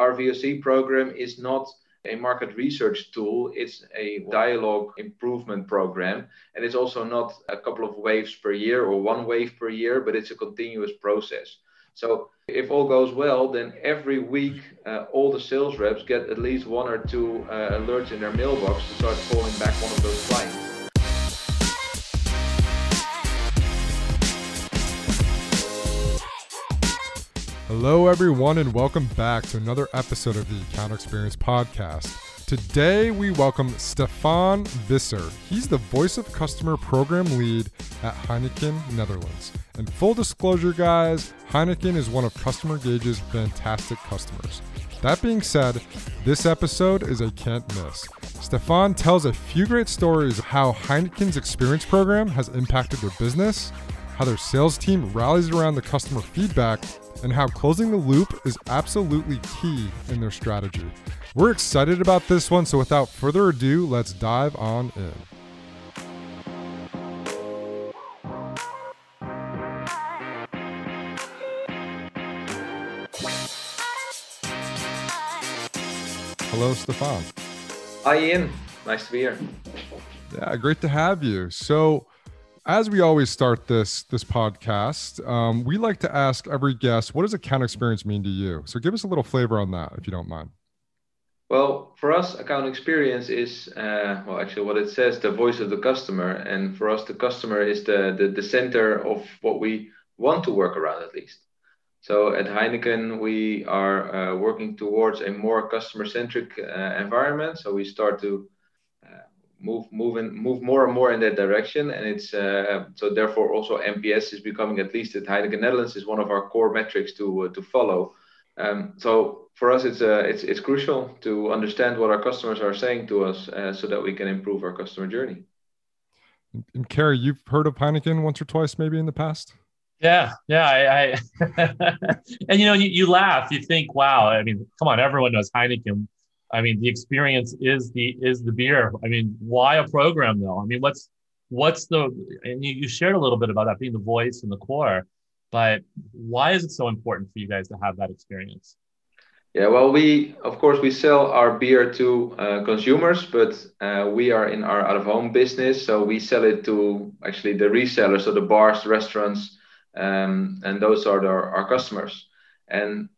our VOC program is not a market research tool. It's a dialogue improvement program. And it's also not a couple of waves per year or one wave per year, but it's a continuous process. So if all goes well, then every week uh, all the sales reps get at least one or two uh, alerts in their mailbox to start calling back one of those clients. Hello, everyone, and welcome back to another episode of the Account Experience Podcast. Today, we welcome Stefan Visser. He's the voice of customer program lead at Heineken Netherlands. And full disclosure, guys, Heineken is one of Customer Gauge's fantastic customers. That being said, this episode is a can't miss. Stefan tells a few great stories of how Heineken's experience program has impacted their business, how their sales team rallies around the customer feedback, and how closing the loop is absolutely key in their strategy. We're excited about this one, so without further ado, let's dive on in. Hello, Stefan. Hi, Ian. Nice to be here. Yeah, great to have you. So, as we always start this this podcast, um, we like to ask every guest, "What does account experience mean to you?" So, give us a little flavor on that, if you don't mind. Well, for us, account experience is uh, well, actually, what it says, the voice of the customer, and for us, the customer is the the, the center of what we want to work around, at least. So at Heineken, we are uh, working towards a more customer-centric uh, environment. So we start to move move in, move more and more in that direction, and it's uh, so therefore also NPS is becoming at least at Heineken Netherlands is one of our core metrics to uh, to follow. Um, so for us, it's, uh, it's, it's crucial to understand what our customers are saying to us uh, so that we can improve our customer journey. And Carrie, you've heard of Heineken once or twice, maybe in the past. Yeah, yeah, I, I and you know, you, you laugh, you think, wow. I mean, come on, everyone knows Heineken. I mean, the experience is the is the beer. I mean, why a program though? I mean, what's what's the and you, you shared a little bit about that being the voice and the core, but why is it so important for you guys to have that experience? Yeah, well, we of course we sell our beer to uh, consumers, but uh, we are in our out of home business, so we sell it to actually the resellers, so the bars, restaurants, um, and those are the, our customers. And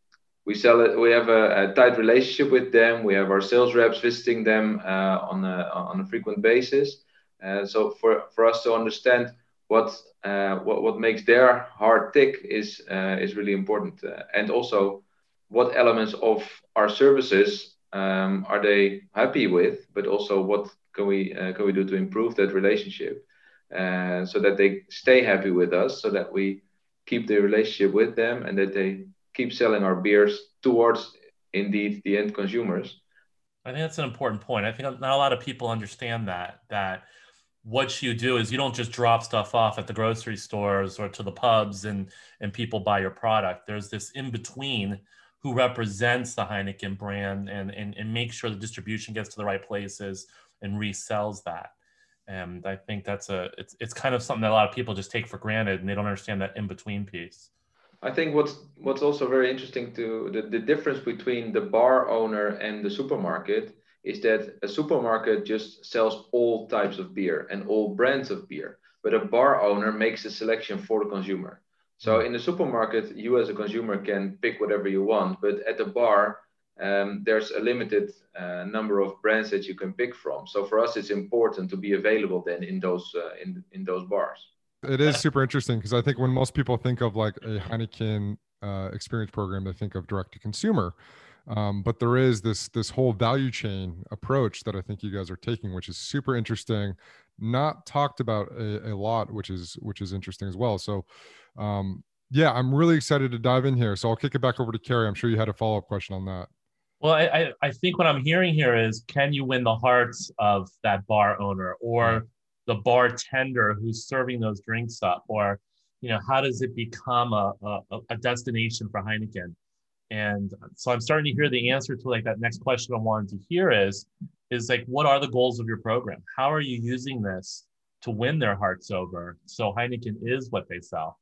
we sell it. We have a, a, tight relationship with them. We have our sales reps visiting them uh, on a on a frequent basis. Uh, so for for us to understand what uh, what what makes their heart tick is uh, is really important, and also what elements of our services um, are they happy with, but also what can we uh, can we do to improve that relationship, uh, so that they stay happy with us, so that we keep the relationship with them, and that they keep selling our beers towards indeed the end consumers. I think that's an important point. I think not a lot of people understand that that what you do is you don't just drop stuff off at the grocery stores or to the pubs and and people buy your product. There's this in between who represents the Heineken brand and, and, and make sure the distribution gets to the right places and resells that. And I think that's a it's it's kind of something that a lot of people just take for granted and they don't understand that in between piece. I think what's what's also very interesting to the, the difference between the bar owner and the supermarket is that a supermarket just sells all types of beer and all brands of beer, but a bar owner makes a selection for the consumer. So in the supermarket, you as a consumer can pick whatever you want, but at the bar, um, there's a limited uh, number of brands that you can pick from. So for us, it's important to be available then in those uh, in in those bars. It is super interesting because I think when most people think of like a Heineken uh, experience program, they think of direct to consumer. Um, but there is this this whole value chain approach that I think you guys are taking, which is super interesting, not talked about a, a lot, which is which is interesting as well. So um, yeah, I'm really excited to dive in here. So I'll kick it back over to Carrie. I'm sure you had a follow up question on that. Well, I, I think what I'm hearing here is can you win the hearts of that bar owner or the bartender who's serving those drinks up? Or, you know, how does it become a, a, a destination for Heineken? And so I'm starting to hear the answer to like that next question I wanted to hear is, is like, what are the goals of your program? How are you using this to win their hearts over? So Heineken is what they sell.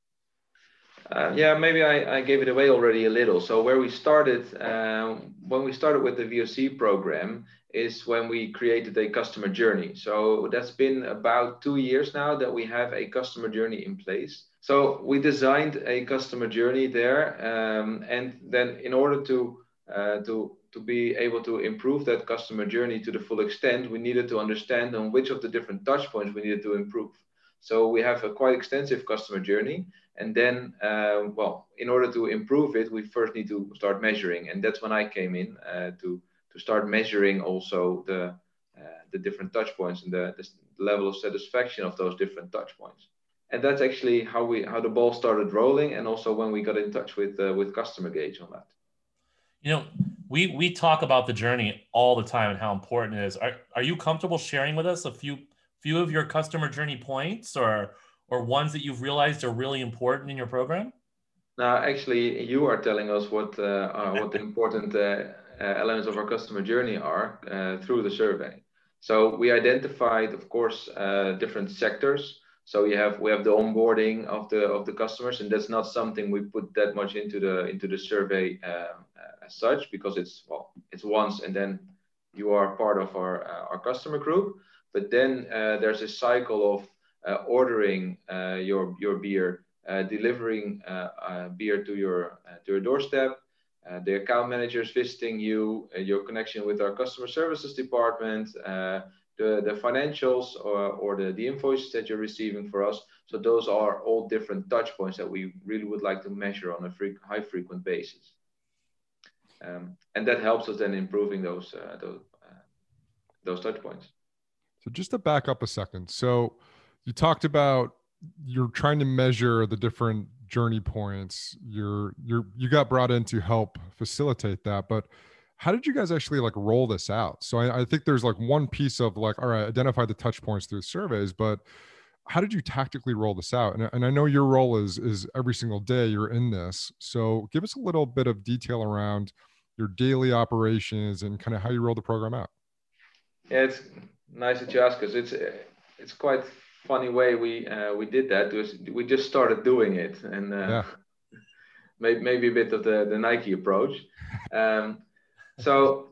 Uh, yeah, maybe I, I, gave it away already a little. So where we started, um, when we started with the VOC program, is when we created a customer journey. So that's been about two years now that we have a customer journey in place. So we designed a customer journey there, um, and then in order to uh, to to be able to improve that customer journey to the full extent, we needed to understand on which of the different touch points we needed to improve. So we have a quite extensive customer journey, and then, uh, well, in order to improve it, we first need to start measuring, and that's when I came in uh, to to start measuring also the uh, the different touch points and the, the level of satisfaction of those different touch points. And that's actually how we how the ball started rolling, and also when we got in touch with uh, with Customer Gauge on that. You know, we we talk about the journey all the time and how important it is. Are are you comfortable sharing with us a few few of your customer journey points or or ones that you've realized are really important in your program? Now, actually, you are telling us what uh, what the important uh, uh, elements of our customer journey are uh, through the survey. So we identified, of course, uh, different sectors. So we have we have the onboarding of the of the customers, and that's not something we put that much into the into the survey as such because it's well it's once and then you are part of our our customer group. But then there's a cycle of uh, ordering uh, your your beer, uh, delivering beer to your to your doorstep, uh, the account managers visiting you, uh, your connection with our customer services department, uh, the, the financials or, or the, the invoices that you're receiving for us. So those are all different touch points that we really would like to measure on a free, high frequent basis. Um, and that helps us then improving those, uh, those, uh, those touch points. So just to back up a second. So you talked about you're trying to measure the different journey points. You're you're you got brought in to help facilitate that but how did you guys actually like roll this out? So I, I, think there's like one piece of like all right identify the touch points through surveys but how did you tactically roll this out? And, and i know your role is is every single day you're in this. So give us a little bit of detail around your daily operations and kind of how you roll the program out. Yeah it's nice that you ask us it's it's quite funny way we uh, we did that was we just started doing it and uh, yeah. maybe, maybe a bit of the, the Nike approach. Um, so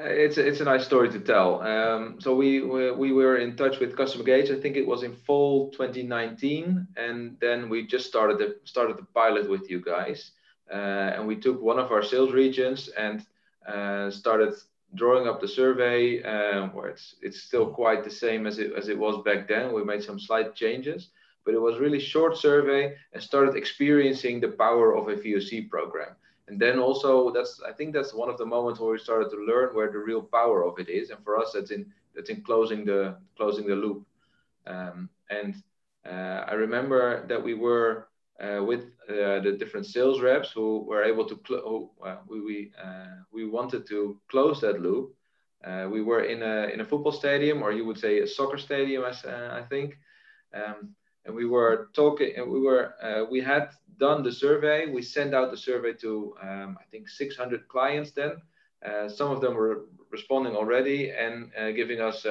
it's it's a nice story to tell. Um, so we, we, we were in touch with Customer Gauge. I think it was in fall 2019, and then we just started the started the pilot with you guys. Uh, and we took one of our sales regions and uh, started drawing up the survey, um, where it's it's still quite the same as it as it was back then. We made some slight changes, but it was really short survey and started experiencing the power of a VOC program. And then also that's I think that's one of the moments where we started to learn where the real power of it is. And for us, that's in that's in closing the closing the loop. Um, and uh, I remember that we were uh, with uh, the different sales reps who were able to close. Uh, we we, we wanted to close that loop. we were in a in a football stadium, or you would say a soccer stadium, as I think. Um, and we were talking and we were uh, we had done the survey we sent out the survey to um, i think 600 clients then uh, some of them were responding already and uh, giving us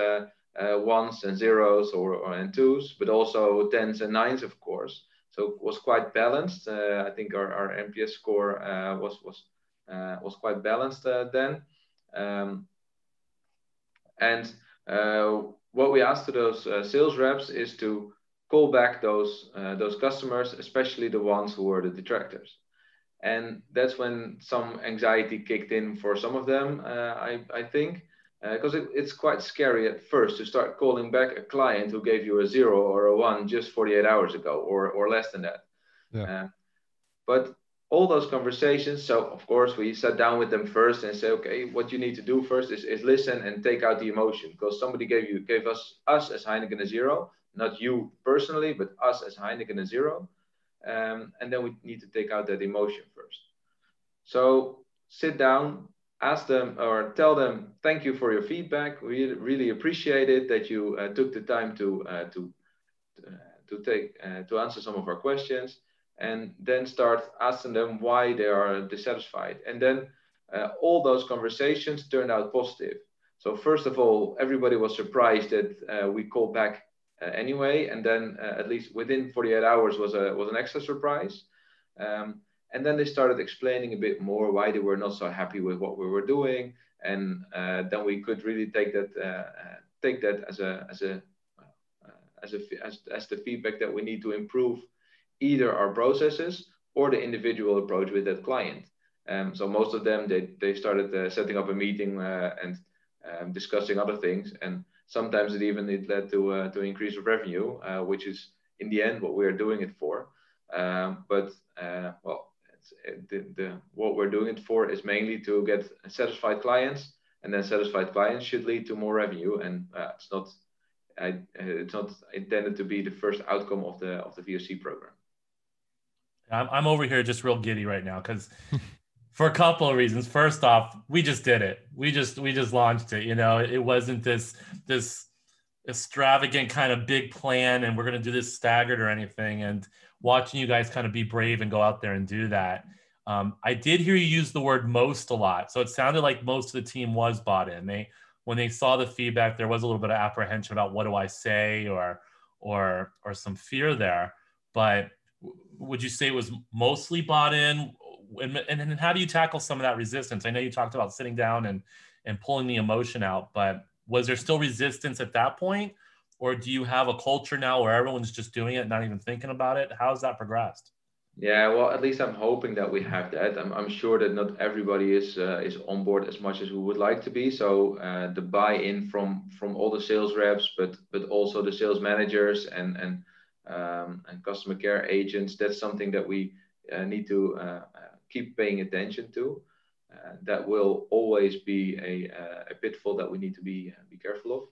ones and zeros or, or, and twos but also tens and nines of course so it was quite balanced. Uh, I think our, our NPS score uh, was was uh, was quite balanced then. Um, and what we asked to those sales reps is to call back those those customers, especially the ones who were the detractors and that's when some anxiety kicked in for some of them uh, I, I think because uh, it, it's quite scary at first to start calling back a client who gave you a zero or a one just 48 hours ago or, or less than that. Yeah. Uh, but all those conversations, so of course we sat down with them first and say, okay, what you need to do first is, is listen and take out the emotion because somebody gave you gave us us as Heineken a zero, not you personally, but us as Heineken a zero. Um, and then we need to take out that emotion first. So sit down, ask them or tell them thank you for your feedback. We really appreciate it that you uh, took the time to uh, to uh, to take uh, to answer some of our questions, and then start asking them why they are dissatisfied. And then uh, all those conversations turned out positive. So first of all, everybody was surprised that uh, we called back anyway, and then at least within 48 hours was a was an extra surprise. Um, and then they started explaining a bit more why they were not so happy with what we were doing, and uh, then we could really take that uh, uh take that as a as a uh, as a as, as the feedback that we need to improve either our processes or the individual approach with that client. Um, so most of them they they started uh, setting up a meeting uh, and um, discussing other things, and sometimes it even it led to to increase of revenue, which is in the end what we're doing it for. Um, but well, the, the what we're doing it for is mainly to get satisfied clients, and then satisfied clients should lead to more revenue, and uh, it's not. I, it's not intended to be the first outcome of the of the VOC program. I'm, I'm over here just real giddy right now because for a couple of reasons. First off, we just did it. We just we just launched it. You know, it wasn't this this extravagant kind of big plan and we're going to do this staggered or anything. And watching you guys kind of be brave and go out there and do that. Um, I did hear you use the word most a lot, so it sounded like most of the team was bought in. They when they saw the feedback, there was a little bit of apprehension about what do I say or or or some fear there. But would you say it was mostly bought in? And, and, how do you tackle some of that resistance? I know you talked about sitting down and and pulling the emotion out, but was there still resistance at that point, or do you have a culture now where everyone's just doing it, not even thinking about it? How's that progressed? Yeah, well, at least I'm hoping that we have that. I'm, I'm sure that not everybody is uh, is on board as much as we would like to be. So uh, the buy-in from from all the sales reps, but but also the sales managers and and um, and customer care agents. That's something that we uh, need to uh, keep paying attention to. Uh, that will always be a, uh, a pitfall that we need to be be careful of.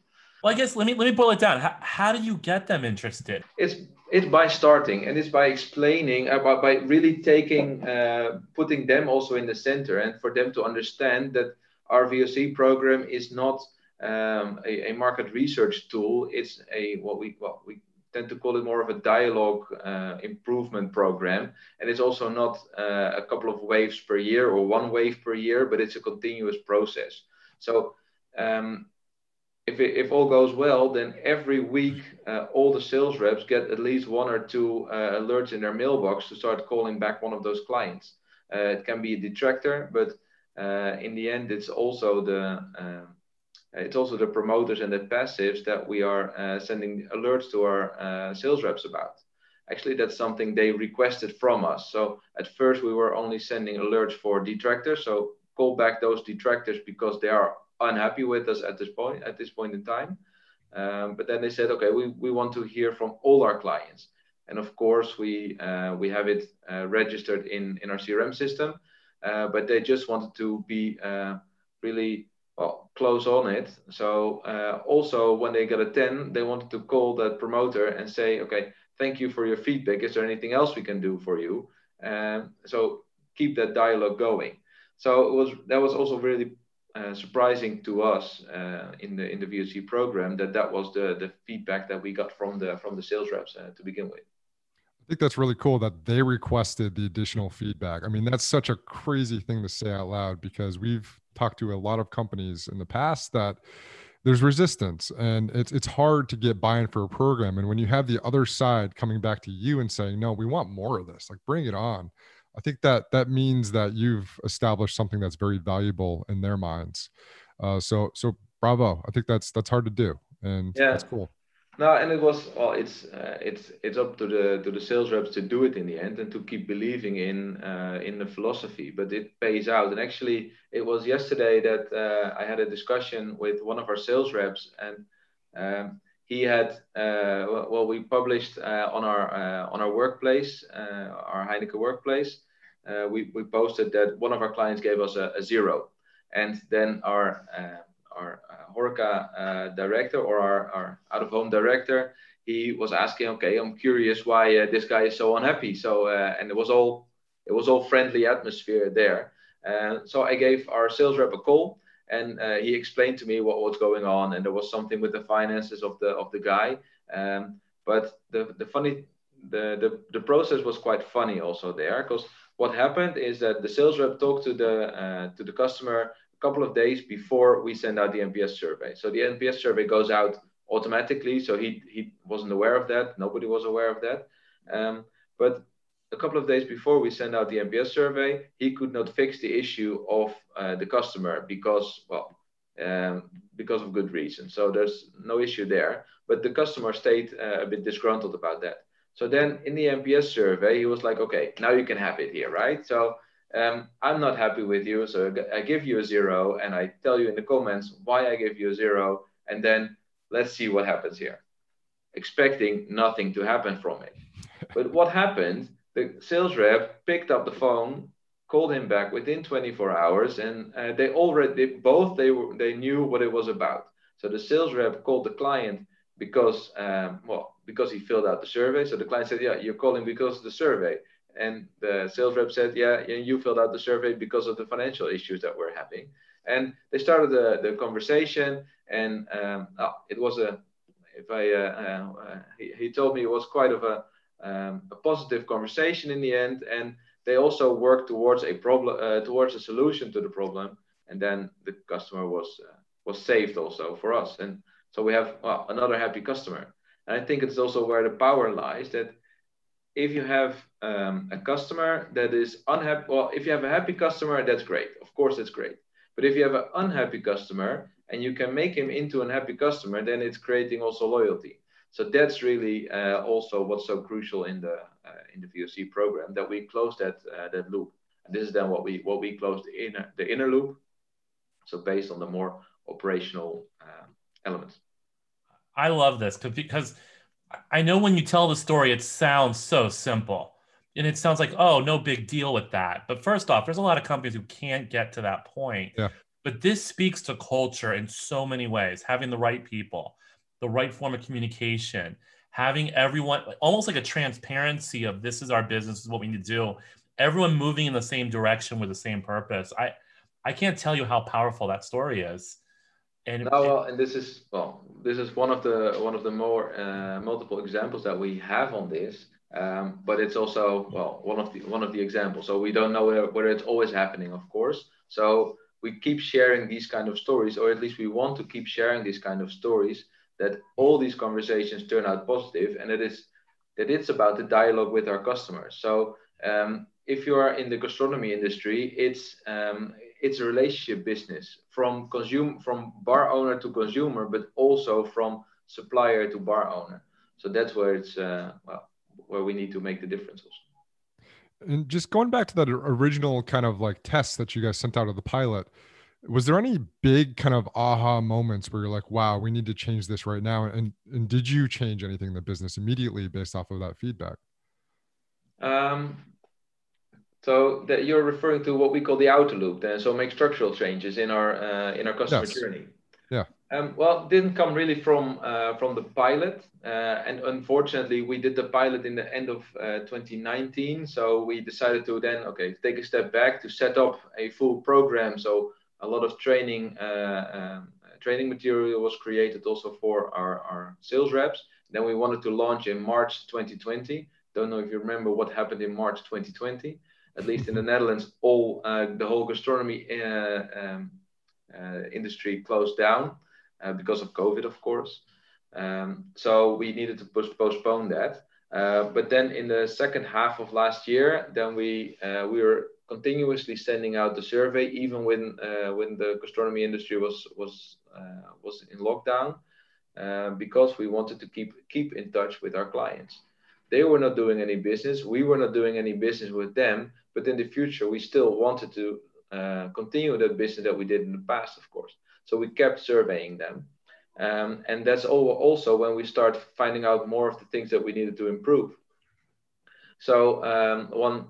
Well, I guess let me let me boil it down. How, how do you get them interested? It's it's by starting and it's by explaining about by really taking uh, putting them also in the center and for them to understand that our VOC program is not um, a, a, market research tool. It's a what we what we tend to call it more of a dialogue uh, improvement program. And it's also not uh, a couple of waves per year or one wave per year, but it's a continuous process. So um, if, it, if all goes well, then every week uh, all the sales reps get at least one or two uh, alerts in their mailbox to start calling back one of those clients. Uh, it can be a detractor, but uh, in the end, it's also the uh, it's also the promoters and the passives that we are uh, sending alerts to our uh, sales reps about. Actually, that's something they requested from us. So at first, we were only sending alerts for detractors. So call back those detractors because they are unhappy with us at this point at this point in time. Um, but then they said, okay, we, we want to hear from all our clients. And of course, we uh, we have it uh, registered in in our CRM system. Uh, but they just wanted to be really well, close on it. So uh, also when they got a 10, they wanted to call that promoter and say, okay, thank you for your feedback. Is there anything else we can do for you? Um, so keep that dialogue going. So it was that was also really uh, surprising to us uh, in the in the VOC program that that was the the feedback that we got from the from the sales reps uh, to begin with. I think that's really cool that they requested the additional feedback. I mean, that's such a crazy thing to say out loud because we've talked to a lot of companies in the past that there's resistance and it's it's hard to get buy-in for a program and when you have the other side coming back to you and saying no we want more of this like bring it on i think that that means that you've established something that's very valuable in their minds uh, so so bravo i think that's that's hard to do and yeah. that's cool no, and it was well. It's uh, it's it's up to the to the sales reps to do it in the end and to keep believing in uh, in the philosophy. But it pays out. And actually, it was yesterday that uh, I had a discussion with one of our sales reps, and um, he had uh, well, we published uh, on our uh, on our workplace, our Heineken workplace. we we posted that one of our clients gave us a, a zero, and then our our uh, Horeca uh, director or our, our out of home director, he was asking, okay, I'm curious why uh, this guy is so unhappy. So and it was all it was all friendly atmosphere there. so I gave our sales rep a call and uh, he explained to me what was going on and there was something with the finances of the of the guy um, but the the funny the, the the process was quite funny also there because what happened is that the sales rep talked to the uh, to the customer a couple of days before we send out the NPS survey. So the NPS survey goes out automatically. So he, he wasn't aware of that. Nobody was aware of that. Um, but a couple of days before we send out the NPS survey, he could not fix the issue of uh, the customer because, well, um, because of good reason. So there's no issue there. But the customer stayed uh, a bit disgruntled about that. So then in the NPS survey, he was like, okay, now you can have it here, right? So um, I'm not happy with you. So I give you a zero and I tell you in the comments why I give you a zero. And then let's see what happens here. Expecting nothing to happen from it. But what happened? The sales rep picked up the phone, called him back within 24 hours, and uh, they already they, both they were they knew what it was about. So the sales rep called the client because um, well because he filled out the survey. So the client said, "Yeah, you're calling because of the survey." And the sales rep said, "Yeah, you filled out the survey because of the financial issues that we're having." And they started the, the conversation, and um, oh, it was a if I uh, uh, he, he told me it was quite of a um, a positive conversation in the end, and they also work towards a problem uh, towards a solution to the problem, and then the customer was uh, was saved also for us, and so we have well, another happy customer. And I think it's also where the power lies that if you have um, a customer that is unhappy, well, if you have a happy customer, that's great. Of course, that's great. But if you have an unhappy customer and you can make him into an happy customer, then it's creating also loyalty. So that's really uh, also what's so crucial in the uh, in the VOC program that we close that uh, that loop. And this is then what we what we close the inner the inner loop. So based on the more operational um, elements. I love this because I know when you tell the story, it sounds so simple. And it sounds like, oh, no big deal with that. But first off, there's a lot of companies who can't get to that point. Yeah. But this speaks to culture in so many ways having the right people, the right form of communication, having everyone almost like a transparency of this is our business, this is what we need to do. Everyone moving in the same direction with the same purpose. I, I can't tell you how powerful that story is. And no, well, and this is well, this is one of the one of the more uh, multiple examples that we have on this. Um, but it's also well one of the one of the examples. So we don't know whether, whether it's always happening, of course. So we keep sharing these kind of stories, or at least we want to keep sharing these kind of stories. That all these conversations turn out positive, and it is that it's about the dialogue with our customers. So um, if you are in the gastronomy industry, it's um, it's a relationship business from consume from bar owner to consumer, but also from supplier to bar owner. So that's where it's uh, well where we need to make the difference also. And just going back to that original kind of like test that you guys sent out of the pilot, was there any big kind of aha moments where you're like, wow, we need to change this right now? And and did you change anything in the business immediately based off of that feedback? Um, so that you're referring to what we call the outer loop, then so make structural changes in our uh, in our customer yes. journey. Yeah. Um, well, didn't come really from uh, from the pilot, uh, and unfortunately, we did the pilot in the end of uh, 2019. So we decided to then okay take a step back to set up a full program. So a lot of training uh, um, training material was created also for our, our sales reps. Then we wanted to launch in March 2020. Don't know if you remember what happened in March 2020 at least in the Netherlands, all uh, the whole gastronomy uh, um, uh, industry closed down because of COVID, of course. Um, so we needed to postpone that. but then in the second half of last year, then we we were continuously sending out the survey, even when uh, when the gastronomy industry was was uh, was in lockdown, uh, because we wanted to keep keep in touch with our clients. They were not doing any business. We were not doing any business with them. But in the future, we still wanted to uh, continue that business that we did in the past, of course. So we kept surveying them. Um, and that's also when we start finding out more of the things that we needed to improve. So um, one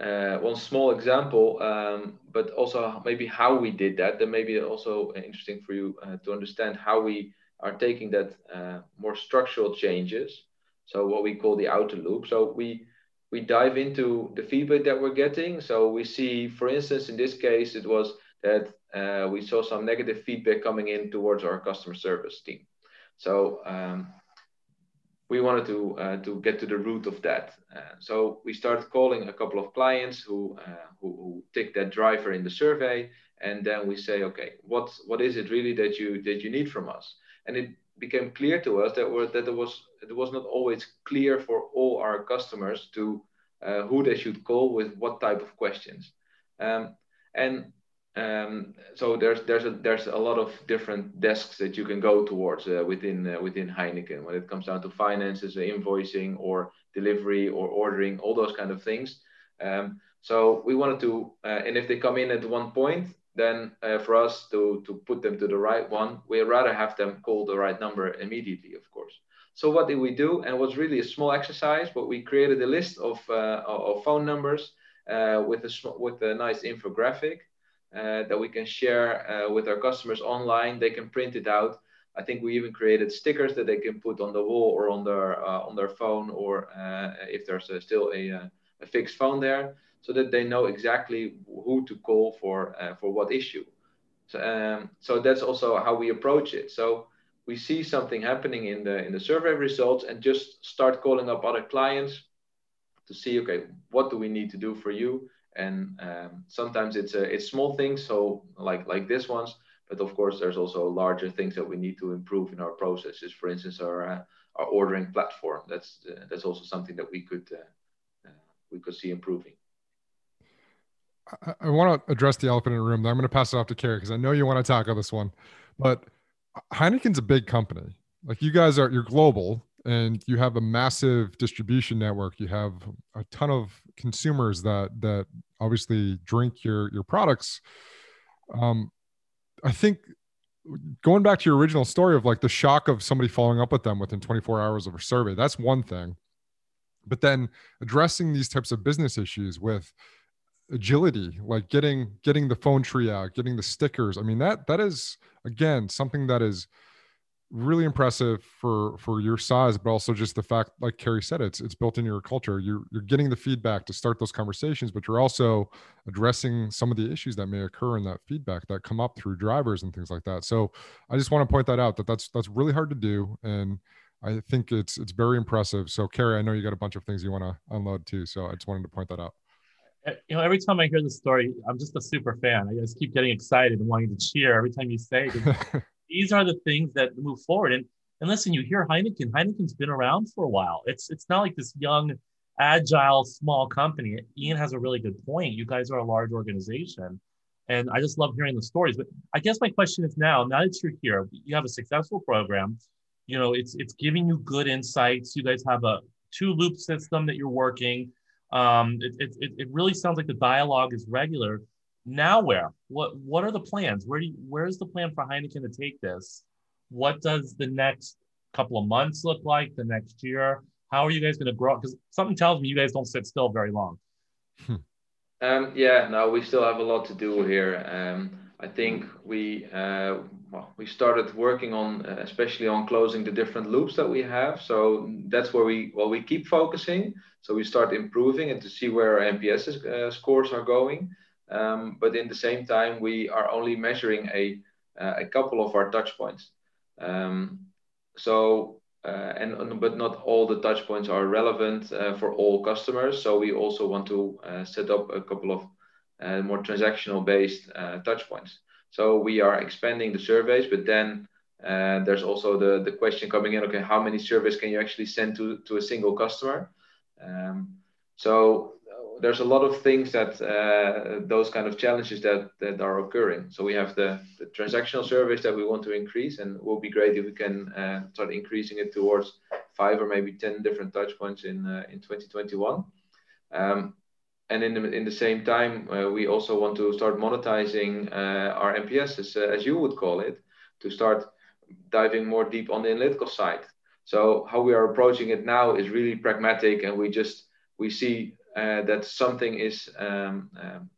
uh, one small example, um, but also maybe how we did that. That may be also interesting for you uh, to understand how we are taking that uh, more structural changes so what we call the outer loop. So we we dive into the feedback that we're getting. So we see, for instance, in this case, it was that uh, we saw some negative feedback coming in towards our customer service team. So um, we wanted to uh, to get to the root of that. Uh, so we started calling a couple of clients who, uh, who who that driver in the survey, and then we say, okay, what what is it really that you that you need from us? And it became clear to us that, were, that it was it was not always clear for all our customers to uh, who they should call with what type of questions. Um, and um, so there's there's a there's a lot of different desks that you can go towards uh, within uh, within Heineken when it comes down to finances, uh, invoicing, or delivery, or ordering, all those kind of things. Um, so we wanted to, uh, and if they come in at one point, then uh, for us to to put them to the right one, we rather have them call the right number immediately, of course. So what did we do? And it was really a small exercise, but we created a list of uh, of phone numbers with a with a nice infographic that we can share uh, with our customers online. They can print it out. I think we even created stickers that they can put on the wall or on their uh, on their phone, or if there's still a, a fixed phone there, so that they know exactly who to call for for what issue. So, um, so that's also how we approach it. So we see something happening in the in the survey results and just start calling up other clients to see okay what do we need to do for you and um, sometimes it's a, it's small things so like like this ones but of course there's also larger things that we need to improve in our processes for instance our uh, our ordering platform that's uh, that's also something that we could uh, uh we could see improving I, I want to address the elephant in the room. I'm going to pass it off to Carrie because I know you want to tackle this one. But Heineken's a big company. Like you guys are, you're global and you have a massive distribution network. You have a ton of consumers that that obviously drink your your products um i think going back to your original story of like the shock of somebody following up with them within 24 hours of a survey that's one thing but then addressing these types of business issues with agility like getting getting the phone tree out getting the stickers i mean that that is again something that is really impressive for for your size but also just the fact like carrie said it's it's built in your culture. You're you're getting the feedback to start those conversations but you're also addressing some of the issues that may occur in that feedback that come up through drivers and things like that. So i just want to point that out that that's that's really hard to do and i think it's it's very impressive. So carrie i know you got a bunch of things you want to unload too so i just wanted to point that out. Eh, you know every time i hear the story i'm just a super fan. I just keep getting excited and wanting to cheer every time you say it these are the things that move forward. And and listen, you hear Heineken. Heineken's been around for a while. It's it's not like this young, agile, small company. Ian has a really good point. You guys are a large organization, and I just love hearing the stories. But I guess my question is now, now that you're here, you have a successful program. You know, it's it's giving you good insights. You guys have a two loop system that you're working. Um, it, it, it really sounds like the dialogue is regular now where? What what are the plans? Where do you, where's the plan for Heineken to take this? What does the next couple of months look like? The next year? How are you guys going to grow? Because something tells me you guys don't sit still very long. um, yeah, no, we still have a lot to do here. Um, I think we uh, well, we started working on uh, especially on closing the different loops that we have. So that's where we well we keep focusing. So we start improving and to see where our NPS uh, scores are going. Um, but in the same time, we are only measuring a, uh, a couple of our touch points. Um, so, uh, and but not all the touch points are relevant uh, for all customers. So we also want to uh, set up a couple of uh, more transactional based uh, touch points. So we are expanding the surveys, but then there's also the, the question coming in, okay, how many surveys can you actually send to, to a single customer? Um, so there's a lot of things that uh, those kind of challenges that that are occurring. So we have the, the transactional service that we want to increase, and it will be great if we can uh, start increasing it towards five or maybe ten different touch points in uh, in 2021. Um, and in the, in the same time, uh, we also want to start monetizing uh, our NPS, as, uh, as you would call it, to start diving more deep on the analytical side. So how we are approaching it now is really pragmatic, and we just we see that something is um, um,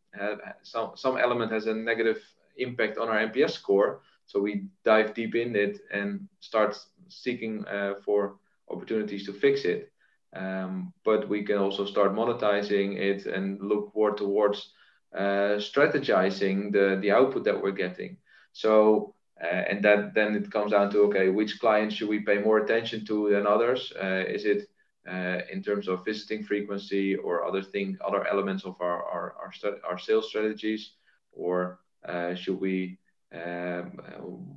some some element has a negative impact on our NPS score. So we dive deep in it and start seeking uh, for opportunities to fix it. Um, but we can also start monetizing it and look more towards uh, strategizing the the output that we're getting. So uh, and that then it comes down to okay, which clients should we pay more attention to than others? Uh, is it uh, in terms of visiting frequency or other thing, other elements of our our our, our sales strategies, or uh, should we? Um,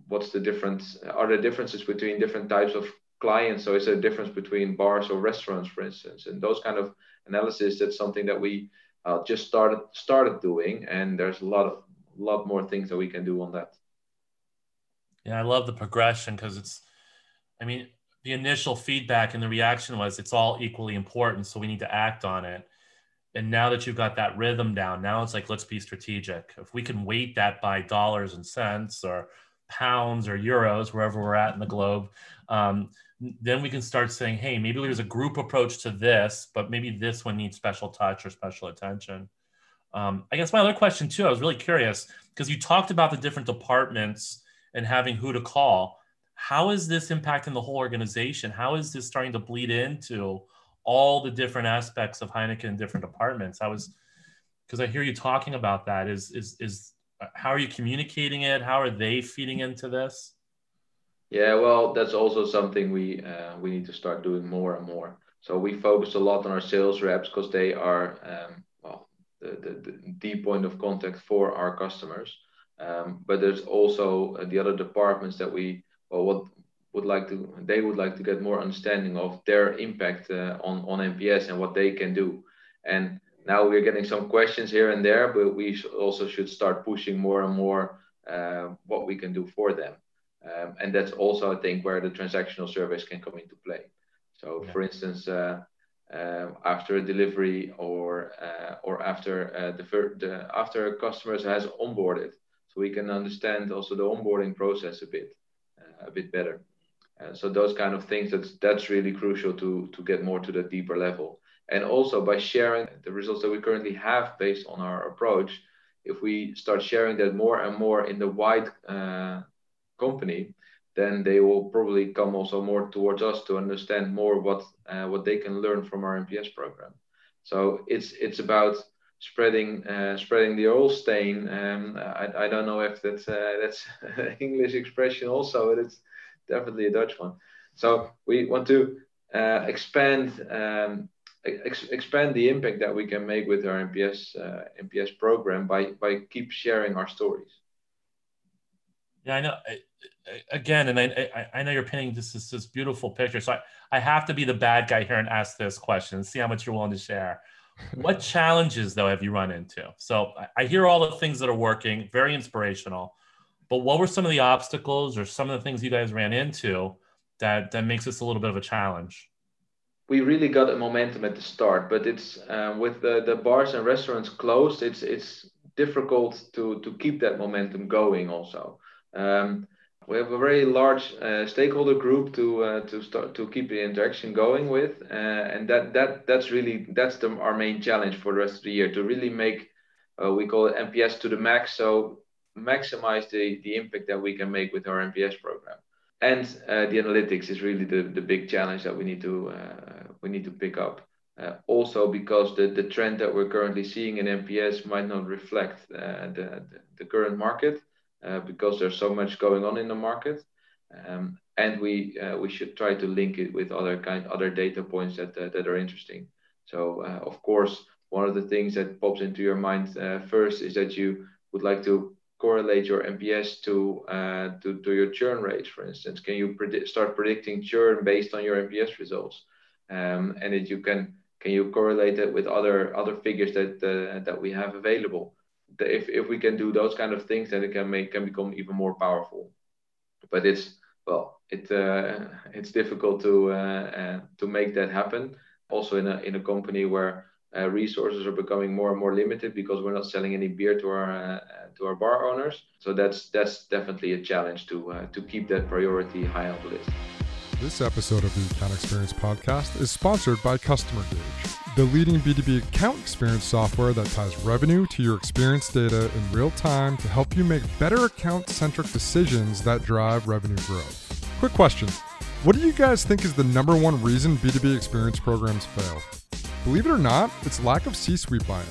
what's the difference? Are there differences between different types of clients. So is there a difference between bars or restaurants, for instance? And those kind of analysis, that's something that we uh, just started started doing, and there's a lot of lot more things that we can do on that. Yeah, I love the progression because it's, I mean, the initial feedback and the reaction was it's all equally important, so we need to act on it. And now that you've got that rhythm down, now it's like let's be strategic. If we can weight that by dollars and cents or pounds or euros, wherever we're at in the globe, um, then we can start saying, hey, maybe there's a group approach to this, but maybe this one needs special touch or special attention. Um, I guess my other question too, I was really curious because you talked about the different departments and having who to call. How is this impacting the whole organization? How is this starting to bleed into all the different aspects of Heineken in different departments? I was because I hear you talking about that. Is is is how are you communicating it? How are they feeding into this? Yeah, well, that's also something we uh, we need to start doing more and more. So we focus a lot on our sales reps because they are um, well the, the, the point of contact for our customers. Um, but there's also uh, the other departments that we well what would like to they would like to get more understanding of their impact uh, on on NPS and what they can do. And now we're getting some questions here and there, but we also should start pushing more and more uh, what we can do for them. Um, and that's also, I think, where the transactional surveys can come into play. So, yeah. for instance, uh, uh, after a delivery or uh, or after uh, the, the after customers has onboarded, so we can understand also the onboarding process a bit a bit better. Uh, so those kind of things that's that's really crucial to to get more to the deeper level. And also by sharing the results that we currently have based on our approach, if we start sharing that more and more in the wide company, then they will probably come also more towards us to understand more what uh, what they can learn from our NPS program. So it's it's about spreading uh, spreading the oil stain. Um, I, I don't know if that's uh, that's English expression also, but it's definitely a Dutch one. So we want to uh, expand um, ex- expand the impact that we can make with our MPS uh, NPS program by by keep sharing our stories. Yeah, I know again, and I, I know you're painting this this, this beautiful picture. So I, I have to be the bad guy here and ask this question see how much you're willing to share. What challenges though have you run into? So I, I hear all the things that are working, very inspirational. But what were some of the obstacles or some of the things you guys ran into that that makes this a little bit of a challenge? we really got a momentum at the start, but it's uh, with the, the bars and restaurants closed, it's it's difficult to to keep that momentum going. Also, um, we have a very large uh, stakeholder group to uh, to start to keep the interaction going with, uh, and that that that's really that's the, our main challenge for the rest of the year to really make uh, we call it NPS to the max, so maximize the the impact that we can make with our NPS program. And uh, the analytics is really the, the big challenge that we need to uh, we need to pick up. also, because the, the trend that we're currently seeing in NPS might not reflect the, the, the current market, uh, because there's so much going on in the market. Um, and we uh, we should try to link it with other kind other data points that uh, that are interesting. So of course, one of the things that pops into your mind first is that you would like to correlate your NPS to, uh, to, to your churn rates, for instance? Can you predict, start predicting churn based on your NPS results? Um, and that you can can you correlate it with other other figures that uh, that we have available? If, if we can do those kind of things, then it can make can become even more powerful. But it's well, it uh, it's difficult to uh, uh, to make that happen. Also in a in a company where uh, resources are becoming more and more limited because we're not selling any beer to our uh, to our bar owners. So that's that's definitely a challenge to to keep that priority high on the list. This episode of the Account Experience podcast is sponsored by Customer Gauge the leading B2B account experience software that ties revenue to your experience data in real time to help you make better account centric decisions that drive revenue growth. Quick question What do you guys think is the number one reason B2B experience programs fail? Believe it or not, it's lack of C suite buy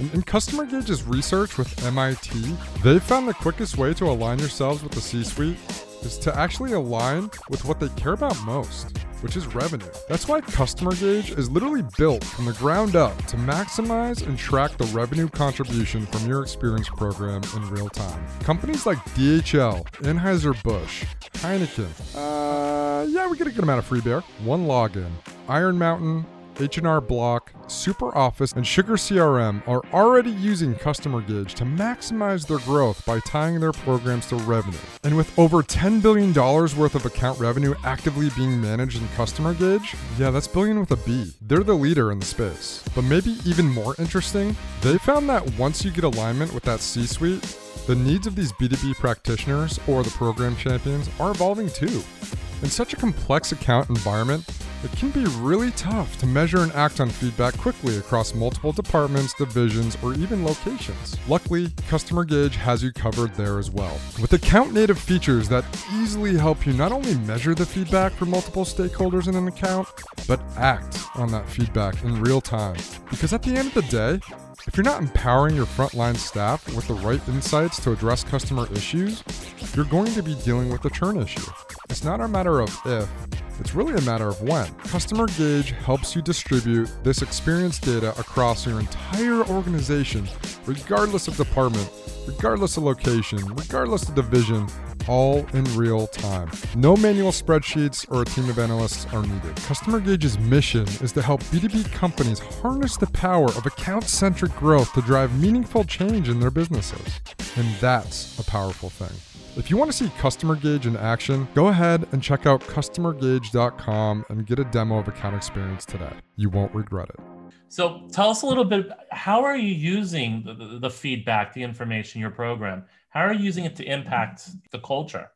in. In Customer Gauge's research with MIT, they found the quickest way to align yourselves with the C suite is to actually align with what they care about most which is revenue. That's why Customer Gauge is literally built from the ground up to maximize and track the revenue contribution from your experience program in real time. Companies like DHL, Anheuser-Busch, Heineken. Uh, yeah, we get a good amount of free beer. One login. Iron Mountain, H&R Block, Super Office, and Sugar CRM are already using Customer Gauge to maximize their growth by tying their programs to revenue. And with over $10 billion worth of account revenue actively being managed in Customer Gauge, yeah, that's billion with a B. They're the leader in the space. But maybe even more interesting, they found that once you get alignment with that C suite, the needs of these B2B practitioners or the program champions are evolving too. In such a complex account environment, it can be really tough to measure and act on feedback quickly across multiple departments, divisions, or even locations. Luckily, Customer Gauge has you covered there as well. With account native features that easily help you not only measure the feedback from multiple stakeholders in an account, but act on that feedback in real time. Because at the end of the day, if you're not empowering your frontline staff with the right insights to address customer issues, you're going to be dealing with a churn issue. It's not a matter of if, it's really a matter of when. Customer Gauge helps you distribute this experience data across your entire organization, regardless of department, regardless of location, regardless of division, all in real time. No manual spreadsheets or a team of analysts are needed. Customer Gauge's mission is to help B2B companies harness the power of account centric growth to drive meaningful change in their businesses. And that's a powerful thing. If you want to see Customer Gauge in action, go ahead and check out customergauge.com and get a demo of Account Experience today. You won't regret it. So tell us a little bit, how are you using the, the feedback, the information, your program? How are you using it to impact the culture?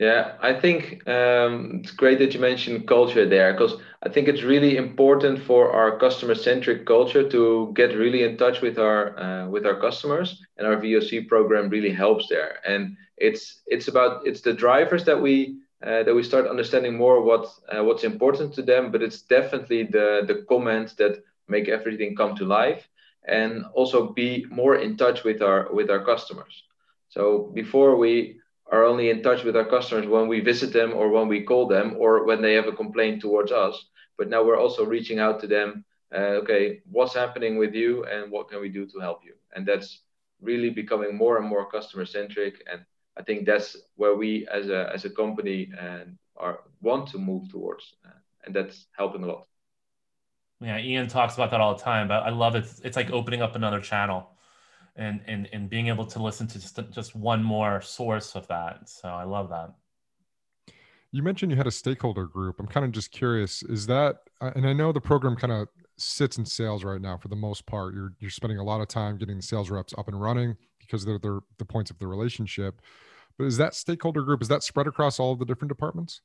Yeah, I think um, it's great that you mentioned culture there because I think it's really important for our customer-centric culture to get really in touch with our uh, with our customers, and our VOC program really helps there. And it's it's about it's the drivers that we uh, that we start understanding more what uh, what's important to them, but it's definitely the the comments that make everything come to life, and also be more in touch with our with our customers. So before we are only in touch with our customers when we visit them or when we call them or when they have a complaint towards us. But now we're also reaching out to them. Uh, okay, what's happening with you and what can we do to help you? And that's really becoming more and more customer centric. And I think that's where we as a, as a company uh, are want to move towards. Uh, and that's helping a lot. Yeah, Ian talks about that all the time, but I love it. It's like opening up another channel and and and being able to listen to just just one more source of that. So I love that. You mentioned you had a stakeholder group. I'm kind of just curious. Is that uh, and I know the program kind of sits in sales right now for the most part. You're you're spending a lot of time getting the sales reps up and running because they're, they're the points of the relationship. But is that stakeholder group is that spread across all of the different departments?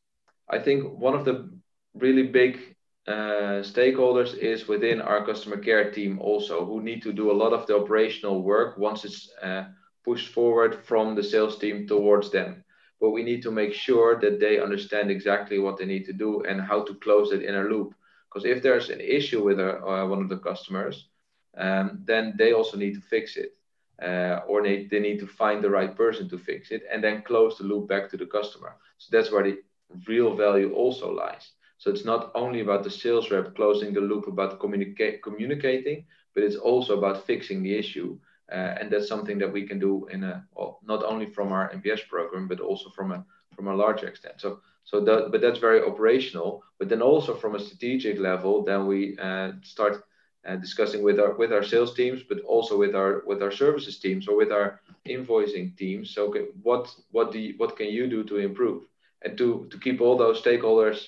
I think one of the really big uh, stakeholders is within our customer care team also, who need to do a lot of the operational work once it's uh, pushed forward from the sales team towards them. But we need to make sure that they understand exactly what they need to do and how to close that inner loop. Because if there's an issue with a, uh, one of the customers, um, then they also need to fix it. Uh, or they, they need to find the right person to fix it and then close the loop back to the customer. So that's where the real value also lies. So it's not only about the sales rep closing the loop about communicate, communicating, but it's also about fixing the issue. Uh, and that's something that we can do in a well, not only from our NPS program, but also from a from a large extent. So so that but that's very operational. But then also from a strategic level, then we uh, start uh, discussing with our with our sales teams, but also with our with our services teams or with our invoicing teams. So okay, what what do you, what can you do to improve and to to keep all those stakeholders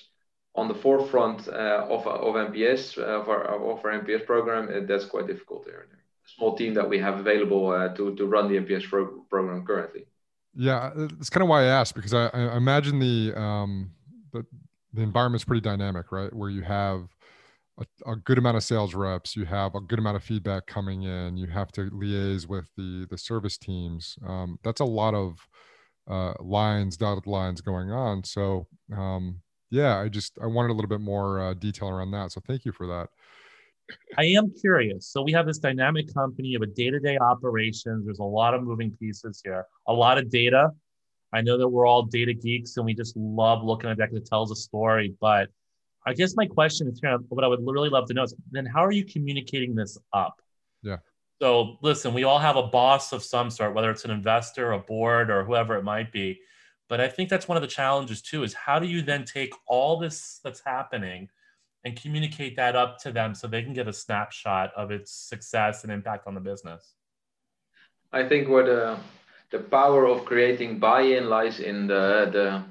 on the forefront uh, of, of NPS, uh, of, our, of our NPS program, uh, that's quite difficult there. A small team that we have available to, to run the NPS pro- program currently. Yeah, that's kind of why I asked because I, I imagine the, um, the the environment's pretty dynamic, right? Where you have a, a, good amount of sales reps, you have a good amount of feedback coming in, you have to liaise with the the service teams. Um, that's a lot of uh, lines, dotted lines going on. So um, yeah, I just I wanted a little bit more uh, detail around that. So thank you for that. I am curious. So we have this dynamic company of a day-to-day operations. There's a lot of moving pieces here, a lot of data. I know that we're all data geeks and we just love looking at data that tells a story. But I guess my question is here, what I would really love to know is then how are you communicating this up? Yeah. So listen, we all have a boss of some sort, whether it's an investor, a board, or whoever it might be But I think that's one of the challenges too is how do you then take all this that's happening and communicate that up to them so they can get a snapshot of its success and impact on the business? I think where the the power of creating buy-in lies in the the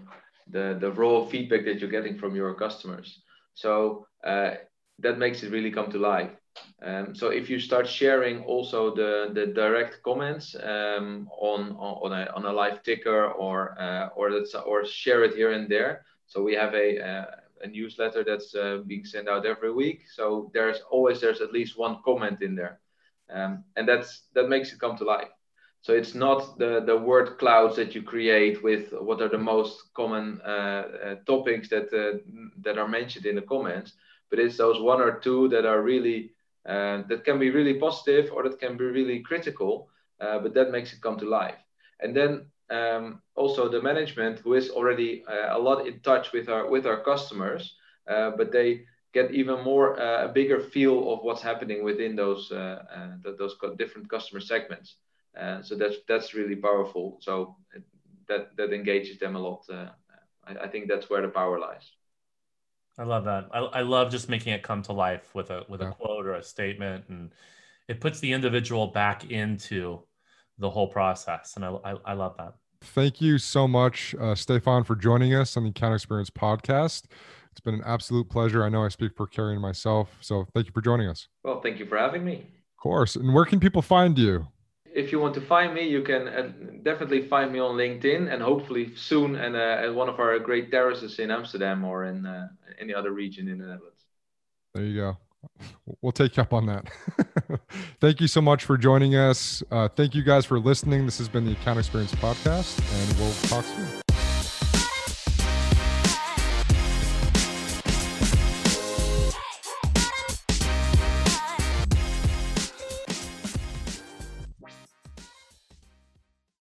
the, the raw feedback that you're getting from your customers. So uh, that makes it really come to life. Um, so if you start sharing also the, the direct comments um, on, on, a, on a live ticker or, uh, or, that's, or share it here and there. So we have a, uh, a newsletter that's uh, being sent out every week. So there's always, there's at least one comment in there. Um, and that's, that makes it come to life. So it's not the, the word clouds that you create with what are the most common uh, uh, topics that, uh, that are mentioned in the comments, but it's those one or two that are really uh, that can be really positive or that can be really critical, uh, but that makes it come to life. And then um, also the management who is already uh, a lot in touch with our with our customers, uh, but they get even more uh, a bigger feel of what's happening within those uh, those different customer segments. so that's that's really powerful. So that that engages them a lot. I, I think that's where the power lies. I love that. I, I love just making it come to life with a with yeah. a quote or a statement, and it puts the individual back into the whole process. And I, I, I love that. Thank you so much, uh, Stefan, for joining us on the Account Experience podcast. It's been an absolute pleasure. I know I speak for Carrie and myself. So thank you for joining us. Well, thank you for having me. Of course. And where can people find you? If you want to find me, you can uh, definitely find me on LinkedIn and hopefully soon and uh, at one of our great terraces in Amsterdam or in uh, any other region in the Netherlands. There you go. We'll take you up on that. thank you so much for joining us. Uh, thank you guys for listening. This has been the Account Experience Podcast, and we'll talk soon.